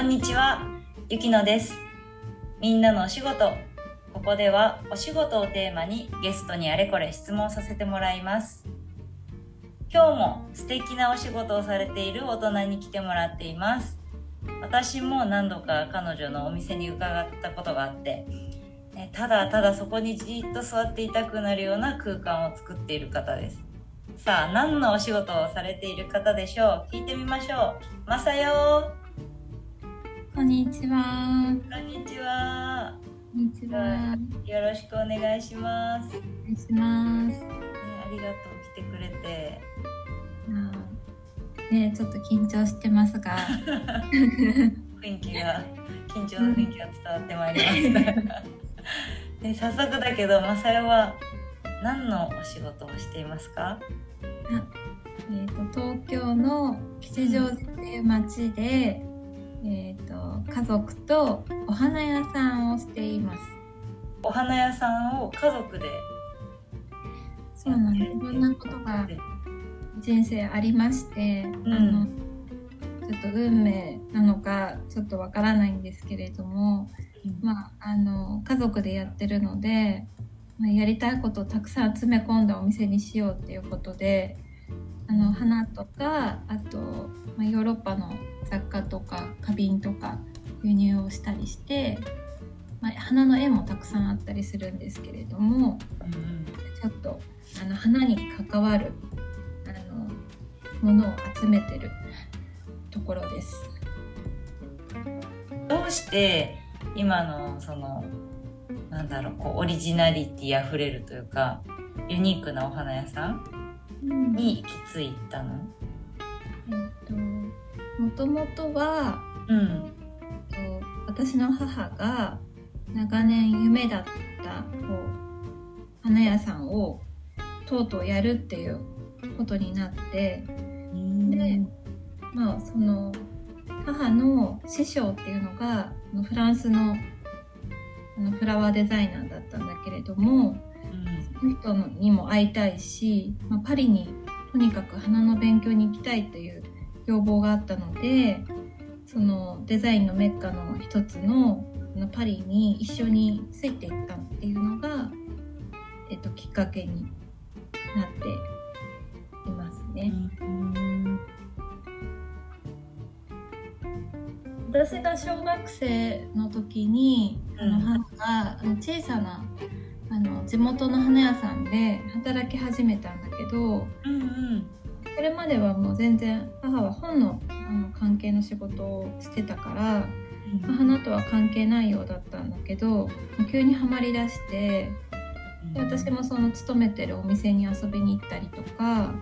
こんにちは、ゆきのです。みんなのお仕事。ここではお仕事をテーマにゲストにあれこれ質問させてもらいます。今日も素敵なお仕事をされている大人に来てもらっています。私も何度か彼女のお店に伺ったことがあって、ただただそこにじっと座っていたくなるような空間を作っている方です。さあ、何のお仕事をされている方でしょう？聞いてみましょう。まさよこんにちは。こんにちは。こんにちは。よろしくお願いします。ね、お願いします。ありがとう来てくれて。あねちょっと緊張してますが。雰囲気が緊張の雰囲気が伝わってまいりました。で 早速だけど、まさよは何のお仕事をしていますか？えっ、と東京の吉祥寺っていう町で、えっ、と家族とお花屋さんをしています。お花屋さんを家族で。そうなんです。いろんなことが人生ありまして、うんあのちょっと運命なのかちょっとわからないんですけれども、まああの家族でやってるので、まあ、やりたいことをたくさん詰め込んだお店にしようっていうことで、あの花とかあと、まあ、ヨーロッパの雑貨とか花瓶とか輸入をしたりして、まあ、花の絵もたくさんあったりするんですけれども。うんちょっとあの花に関わるあのものを集めてるところです。どうして今のそのなんだろうこうオリジナリティあふれるというかユニークなお花屋さんうんに行き着いたの？えっともともとはうんえっと私の母が長年夢だったこう花屋さんをとうとうやるっていうことになってでまあその母の師匠っていうのがフランスのあのフラワーデザイナーだったんだけれどもその人にも会いたいし、まあ、パリにとにかく花の勉強に行きたいという要望があったのでそのデザインのメッカの一つのパリに一緒についていったっていうのが、えっと、きっかけになっていますね。うん私が小学生の時に、あのうん母が小さなあの地元の花屋さんで働き始めたんだけどうんうんそれまではもう全然母は本の関係の仕事をしてたから、まあ花とは関係ないようだったんだけど急にはまりだしてで私もその勤めてるお店に遊びに行ったりとか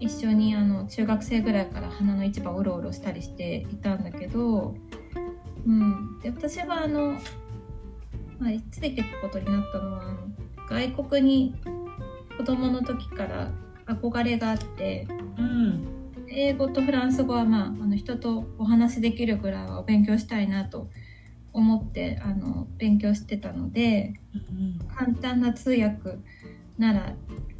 一緒にあの中学生ぐらいから花の市場をうろうろしたりしていたんだけど、うん、で私はあの、まあ、ついていくことになったのは外国に子供の時から憧れがあってうん英語とフランス語は、まあ、あの人とお話しできるぐらいはお勉強したいなと思ってあの勉強してたので。うん簡単な通訳なら、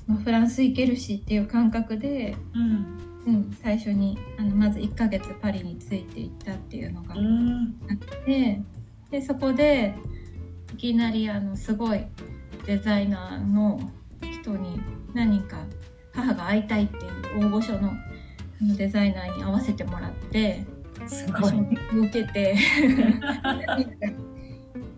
まあ、フランス行けるしっていう感覚で、うんうん、最初にあのまず1ヶ月パリについていったっていうのがあっうんてでそこでいきなりあのすごいデザイナーの人に何人か母が会いたいっていう応募書のあのデザイナーに会わせてもらってすごい。受けて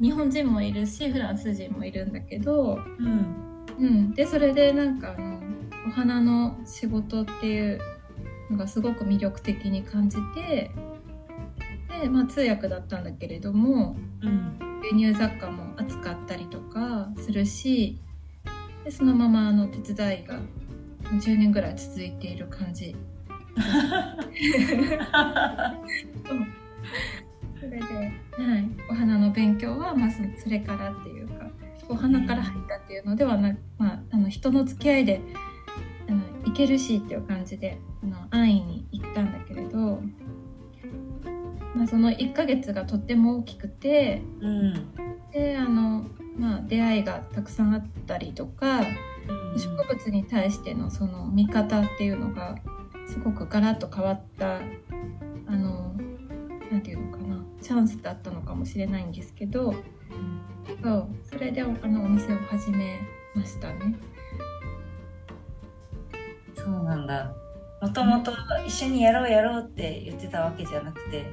日本人もいるしフランス人もいるんだけど、うんうん、でそれでなんかあのお花の仕事っていうのがすごく魅力的に感じてで、まあ、通訳だったんだけれどもうん輸入雑貨も扱ったりとかするしでそのままあの手伝いが10年ぐらい続いている感じ。それで、はい、お花の勉強は、まあ、そそれからっていうかお花から入ったっていうのではなく、まあ、あの人の付き合いであの行けるしっていう感じであの安易に行ったんだけれど、まあ、その1ヶ月がとっても大きくてうん。であの、まあ、出会いがたくさんあったりとか植物に対してのその見方っていうのがすごくガラッと変わったあのなんていうのかなチャンスだったのかもしれないんですけど、そうそれであのお店を始めましたね。そうなんだ。もともと一緒にやろうやろうって言ってたわけじゃなくて。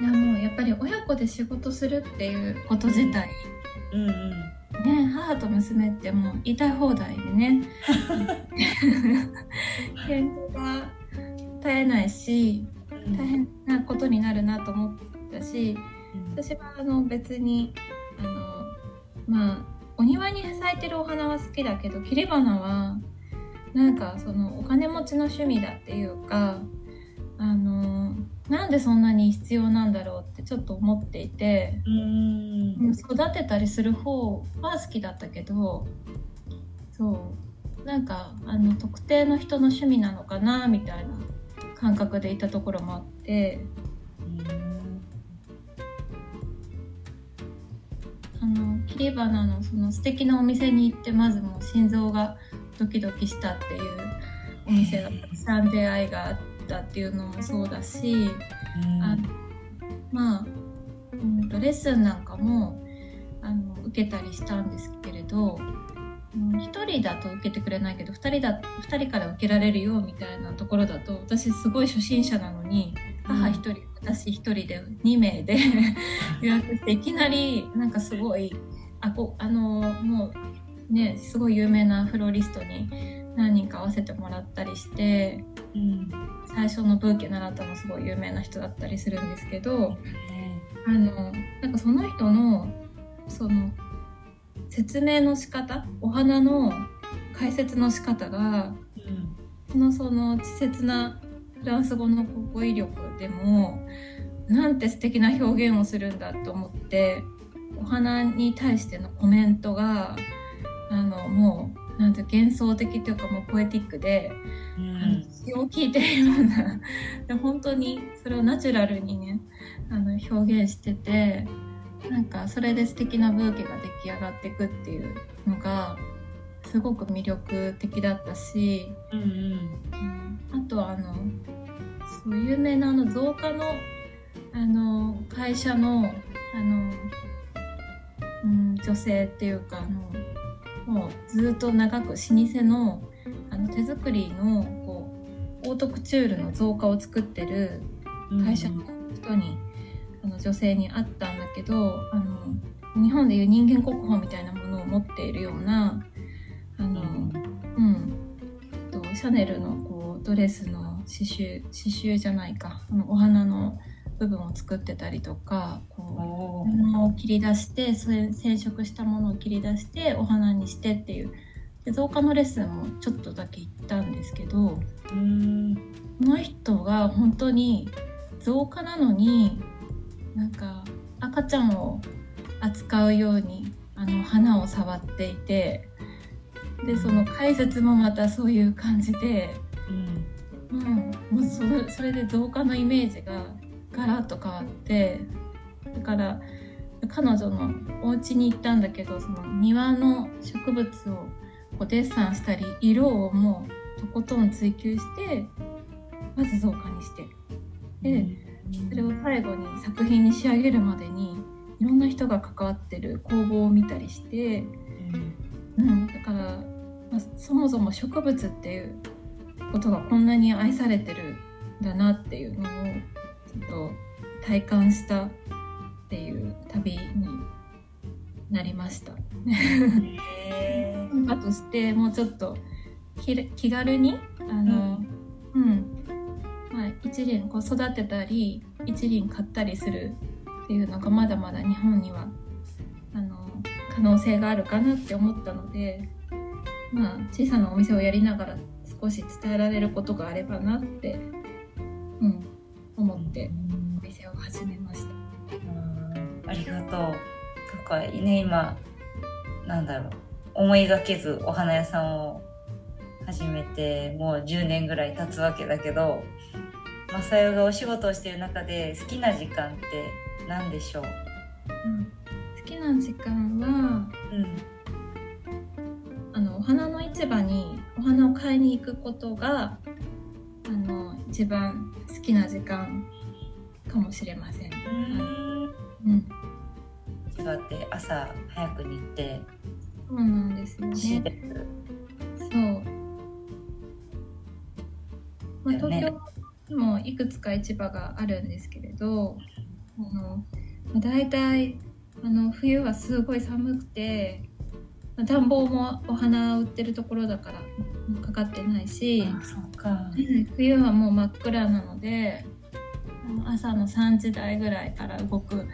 いやもうやっぱり親子で仕事するっていうこと自体、うんうん。ね母と娘ってもう言いたい放題でね。喧嘩が絶えないし大変なことになるなと思ったし私はあの別にあのまあお庭に咲いてるお花は好きだけど切り花はなんかそのお金持ちの趣味だっていうかあのなんでそんなに必要なんだろうってちょっと思っていて、うん。育てたりする方は好きだったけどそう。なんかあの特定の人の趣味なのかなみたいな感覚でいたところもあって。あの切り花のその素敵なお店に行ってまずもう心臓がドキドキしたっていうお店がたくさん出会いがあったっていうのもそうだし、あのまあ、うんとレッスンなんかもあの受けたりしたんですけれど、うん、1人だと受けてくれないけど2人だ2人から受けられるよみたいなところだと私すごい初心者なのに母1人、私1人で2名で 予約していきなりなんかすごいあこあのもうねすごい有名なフローリストに何人か会わせてもらったりしてうん。最初のブーケ習ったのすごい有名な人だったりするんですけどあのなんかその人のその説明の仕方お花の解説の仕方がそのその稚拙なフランス語の語彙力でもなんて素敵な表現をするんだと思ってお花に対してのコメントがあのもうなんて幻想的というかもうポエティックで、あの詩を聞いてるような本当にそれをナチュラルにねあの表現しててなんかそれで素敵なブーケが出来上がっていくっていうのがすごく魅力的だったし、うんうん。あとはあのそう有名なあの造花のあの会社のあの、うん、女性っていうかあのもうずっと長く老舗のあの手作りのこうオートクチュールの造花を作ってるうん会社の人に、あの女性に会ったんだけどあの日本でいう人間国宝みたいなものを持っているようなあの、うん、とシャネルのこうドレスの刺繍刺繍じゃないかあのお花の部分を作ってたりとかこおう布を切り出して染色したものを切り出してお花にしてっていうで造花のレッスンもちょっとだけ行ったんですけどうん。この人が本当に造花なのになんか赤ちゃんを扱うようにあの花を触っていてでその解説もまたそういう感じで、うん。うん、もうそれそれで造花のイメージがガラッと変わってだから彼女のお家に行ったんだけどその庭の植物をこうデッサンしたり色をもうとことん追求してまず造花にして。でそれを最後に作品に仕上げるまでにいろんな人が関わってる工房を見たりして、うん、だから、まあ、そもそも植物っていうことがこんなに愛されてるんだなっていうのをちょっと体感したっていう旅になりました。へー だとしてもうちょっと気気軽にあの、うんまあ、一輪こう育てたり一輪買ったりするっていうのがまだまだ日本にはあの可能性があるかなって思ったので、まあ、小さなお店をやりながら少し伝えられることがあればなって、うん、思ってお店を始めました。ありがとう。そっかね今なんだろう思いがけずお花屋さんを始めてもう10年ぐらい経つわけだけどマサヨがお仕事をしている中で好きな時間って何でしょう、うん。好きな時間はうん。あのお花の市場にお花を買いに行くことがあの一番好きな時間かもしれません。うん。って朝早くに行ってそうなんですよね。そう。まあ、東京いくつか市場があるんですけれど、あのまあ大体あの冬はすごい寒くて、まあ暖房もお花売ってるところだからかかってないし、あそうか冬はもう真っ暗なので朝の3時台ぐらいから動く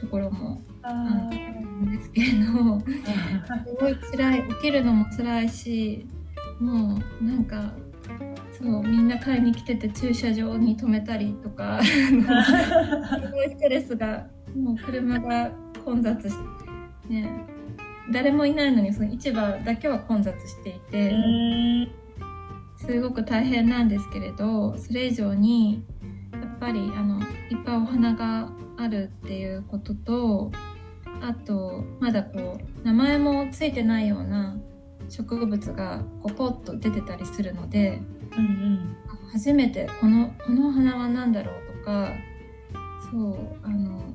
ところもああるんですけれどすごい辛い起きるのも辛いしもうなんかそうみんな買いに来てて駐車場に止めたりとかすごいストレスがもう車が混雑してね誰もいないのにその市場だけは混雑していて。すごく大変なんですけれどそれ以上にやっぱりあのいっぱいお花があるっていうこととあとまだこう名前もついてないような植物がこうポッと出てたりするのでうん初めてこのこのお花は何だろうとかそうあの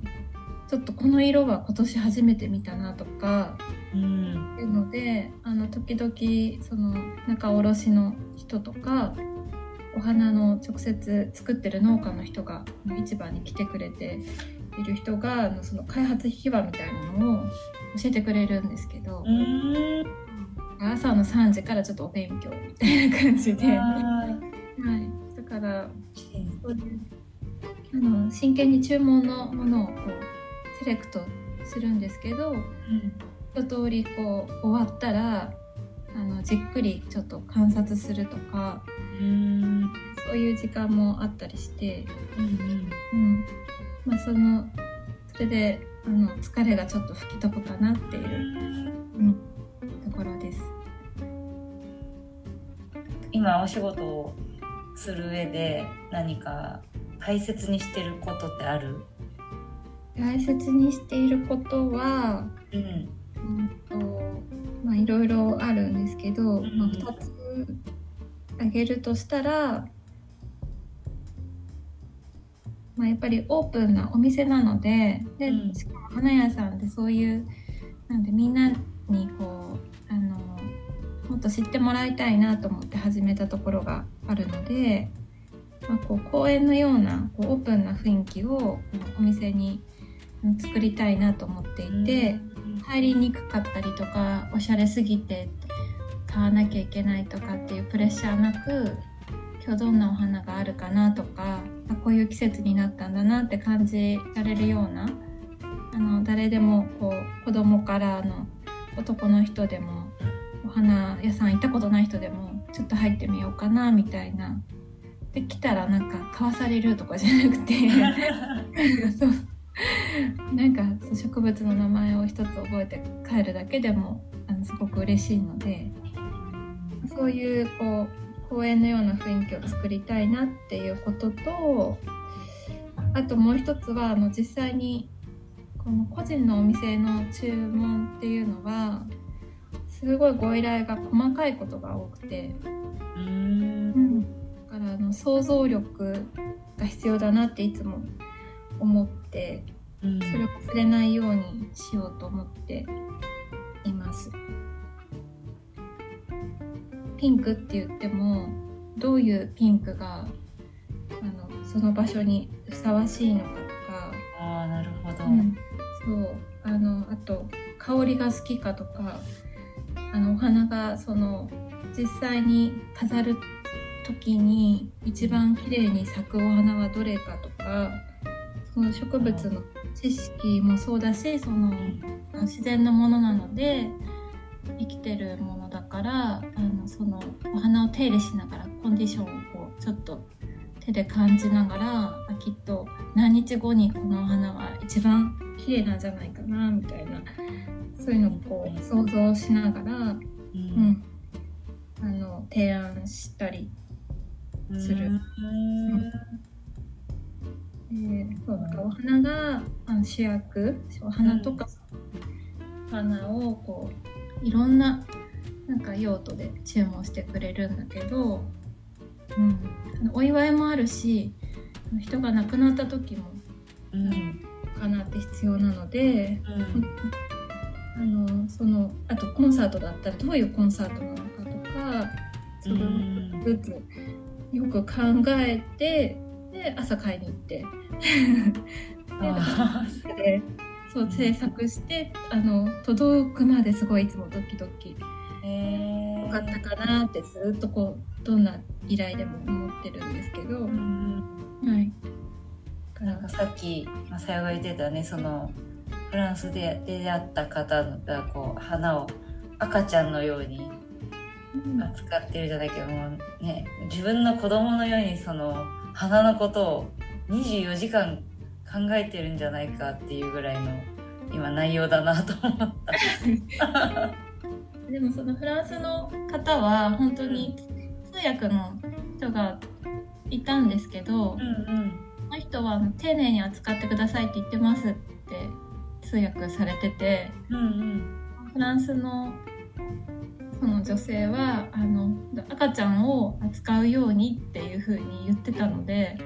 ちょっとこの色は今年初めて見たなとかうん。っていうのであの時々その仲卸の人とかお花の直接作ってる農家の人が市場に来てくれている人がその開発秘話みたいなのを教えてくれるんですけど、うん朝の3時からちょっとお勉強みたいな感じで、ははい。だからあの真剣に注文のものをこうセレクトするんですけど一通りこう終わったらあのじっくりちょっと観察するとかうん。そういう時間もあったりして、うんうん。まあ、そのそれであの疲れがちょっと吹き飛ぶかなっていう、うん、今お仕事をする上で何か大切にしてることってある？大切にしていることは、うん。うんとまあ、いろいろあるんですけど、ん。まあ、2つ挙げるとしたら、まあ、やっぱりオープンなお店なのででうん。しかも花屋さんでそういうなんでみんなにこうっと知ってもらいたいなと思って始めたところがあるので、まあ、こう公園のようなこうオープンな雰囲気をお店にうん作りたいなと思っていて。入りにくかったりとかおしゃれすぎて買わなきゃいけないとかっていうプレッシャーなく今日どんなお花があるかなとかあこういう季節になったんだなって感じられるようなあの誰でもこう子供からあの男の人でもお花屋さん行ったことない人でもちょっと入ってみようかなみたいな。で来たらなんか買わされるとかじゃなくて そうなんか植物の名前を一つ覚えて帰るだけでもあのすごく嬉しいのでそういうこう公園のような雰囲気を作りたいなっていうこととあともう一つはあの実際にこの個人のお店の注文っていうのはすごいご依頼が細かいことが多くて。うん。だからあの想像力が必要だなっていつも思ってうん。それを忘れないようにしようと思っています。ピンクって言ってもどういうピンクがあのその場所にふさわしいのかとか、ああなるほど、うん。そう。あのあと香りが好きかとか花がその実際に飾る時に一番綺麗に咲くお花はどれかとかその植物の知識もそうだしその自然なものなので生きてるものだからあのそのお花を手入れしながらコンディションをこうちょっと手で感じながらきっと何日後にこのお花は一番綺麗なんじゃないかなみたいなそういうのをこう想像しながら、ううん。ん、あの提案したりする。うんでそうなんかお花があの主役お花とかお花をこういろんななんか用途で注文してくれるんだけど、うん、お祝いもあるし人が亡くなった時もうん。かなって必要なのでうんあのそのあとコンサートだったらどういうコンサートなのかとかそのうんずつよく考えてで朝買いに行って。あでそう制作してあの届くまですごいいつもドキドキよかったかなってずっとこうどんな依頼でも思ってるんですけど、うはんい。なんかさっきマサヨが言ってたねそのフランスで出会った方がこう花を赤ちゃんのようにうん扱ってるじゃないけどもね自分の子供のようにその花のことを24時間考えてるんじゃないかっていうぐらいの今内容だなと思った。でもそのフランスの方は本当に通訳の人がいたんですけど、うんうんその人は丁寧に扱ってくださいって言ってますって通訳されててうんうん。フランスのその女性はあの赤ちゃんを扱うようにっていう風に言ってたので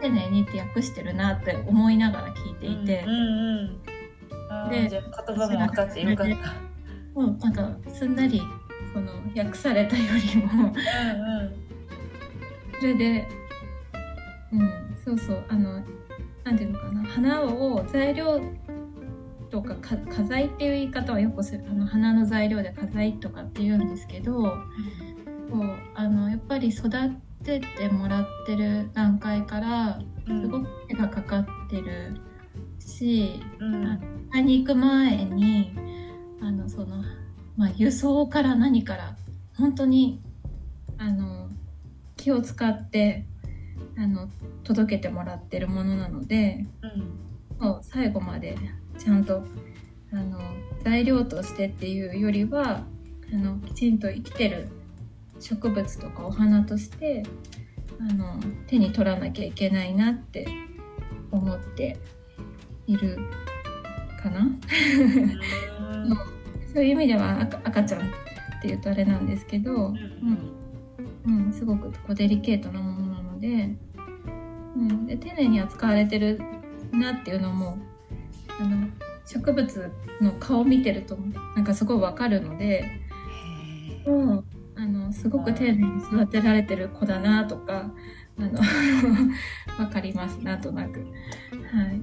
丁寧にって訳してるなって思いながら聞いていて。うん、うんうん。で言葉も分かってよかった。もうなんかすんなりその訳されたよりも。うんうん。それでうんそうそうあのなんていうのかな花を材料とかか花材っていう言い方はよくするあの花の材料で花材とかって言うんですけどこうあのやっぱり育ててもらってる段階からうん。すごく手がかかってるしうん。買いに行く前にあのその、まあ、輸送から何から本当にあの気を使ってあの届けてもらってるものなのでうん。最後までちゃんとあの材料としてっていうよりはあのきちんと生きてる植物とかお花としてあの手に取らなきゃいけないなって思っているかな。うん。そういう意味では赤赤ちゃんっていうとあれなんですけど、うん、すごくこうデリケートなものなので,、うん、で丁寧に扱われてるなっていうのもあの植物の顔を見てるとなんかすごいわかるので、へー。うん、あのすごく丁寧に育てられてる子だなとかあの わかります。なんとなく。はい。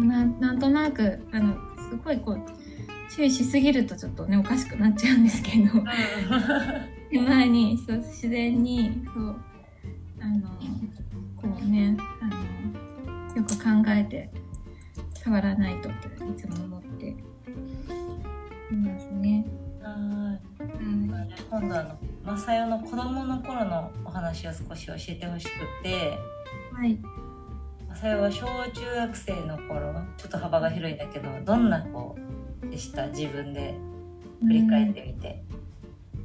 ななんとなくあのすごいこう注意しすぎるとちょっとねおかしくなっちゃうんですけど 手前にそう自然にそうあのこうねよく考えて触らないとっていつも思っていますね。はい。はい今度あのマサヨの子供の頃のお話を少し教えてほしくて。はい。マサヨは小中学生の頃ちょっと幅が広いんだけどどんな子でした？自分で振り返ってみて。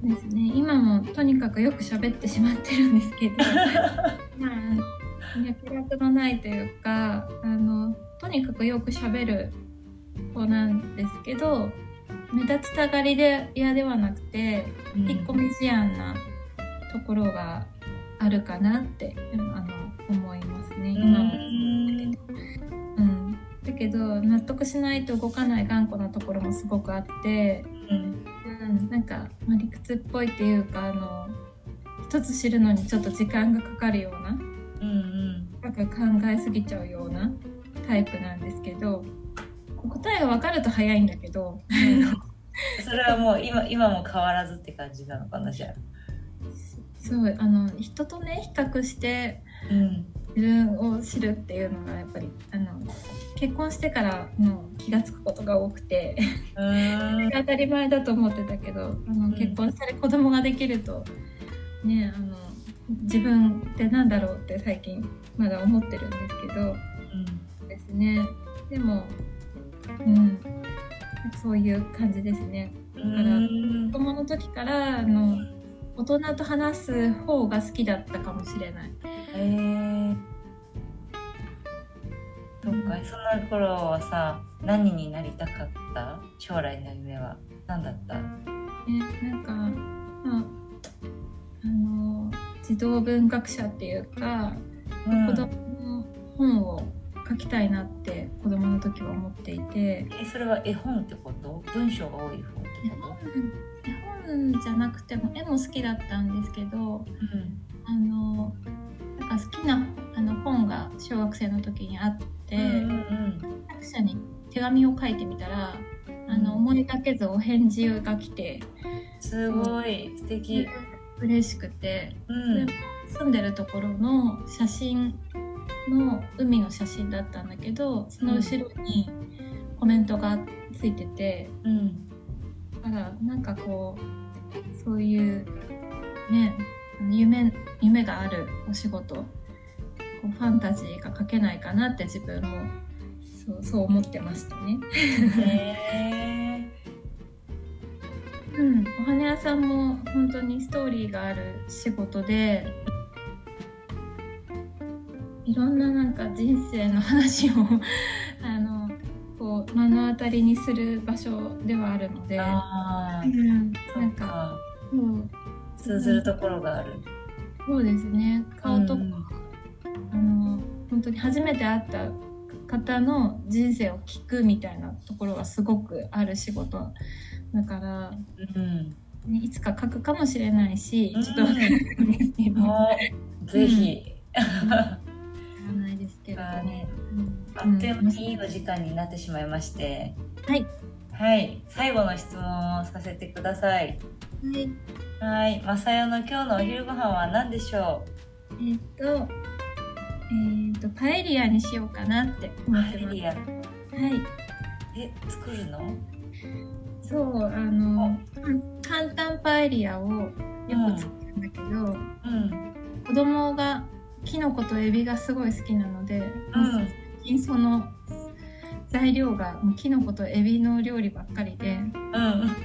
ですね。今もとにかくよく喋ってしまってるんですけど。まあ脈絡のないというかあのとにかくよく喋る子なんですけど目立ちたがりで嫌ではなくてうん引っ込み思案なところがあるかなってあの思いますね今も。うん、だけど納得しないと動かない頑固なところもすごくあって。うんうん、なんか、まあ、理屈っぽいっていうかあの一つ知るのにちょっと時間がかかるようななんか考えすぎちゃうようなタイプなんですけど答えが分かると早いんだけどそれはもう今今も変わらずって感じなのかなじゃあ。そうあの人とね比較してうん自分を知るっていうのがやっぱりあの結婚してからの気が付くことが多くて当たり前だと思ってたけどあのん。結婚したり子供ができるとねあの自分ってなんだろうって最近まだ思ってるんですけどですね。でもうん。そういう感じですね。うんだからうん。子供の時からあの大人と話す方が好きだったかもしれない。へえそっか。その頃はさ何になりたかった？将来の夢は。何だった？ね、なんか、まあ、あの児童文学者っていうか、うん。子供本を書きたいなって子供の時は思っていて。えそれは絵本ってこと？文章が多い本ってこ絵本じゃなくても絵も好きだったんですけどとあのなんか好きなあの本が小学生の時にあって、うんうんうん。作者に手紙を書いてみたらあの思いがけずお返事が来て。すごい。素敵。嬉しくて。うん住んでるところの写真の海の写真だったんだけどその後ろにコメントがついててうん。だからなんかこうそういうね夢夢があるお仕事。こうファンタジーが書けないかなって自分もそうそう思ってましたね。へうん、お花屋さんも本当にストーリーがある仕事でいろんななんか人生の話を あのこう目の当たりにする場所ではあるので、うん、そなんかそう。通ずるところがある。そうですね。顔とか、うん。あの本当に初めて会った方の人生を聞くみたいなところがすごくある仕事だから、うん。ねいつか書くかもしれないし、うんちょっとわかんないですけど。ぜひ。らなあっという間にいいお時間になってしまいまして。はい。はい。最後の質問をさせてください。はい。はい。マサヨの今日のお昼ご飯は何でしょえーっとえーっとパエリアにしようかなってう思ってます。パエリア。はい。え作るの？そうあの簡単パエリアをよく作るんだけど、うん。子供がキノコとエビがすごい好きなので、うん。最近その材料がもうキノコとエビの料理ばっかりでうん。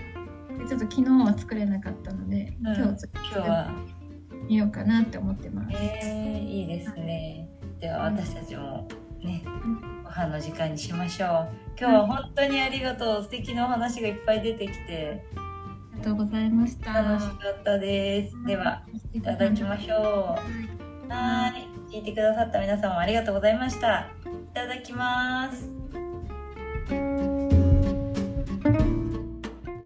ちょっと昨日は作れなかったので、うん。今日作今日は。ってみようかなって思ってます。えー、いいですね。では私たちもねご飯の時間にしましょう。今日は本当にありがとう。素敵なお話がいっぱい出てきて。ありがとうございました。楽しかったです。ではいただきましょう。はーい。聞いてくださった皆さんもありがとうございました。いただきます。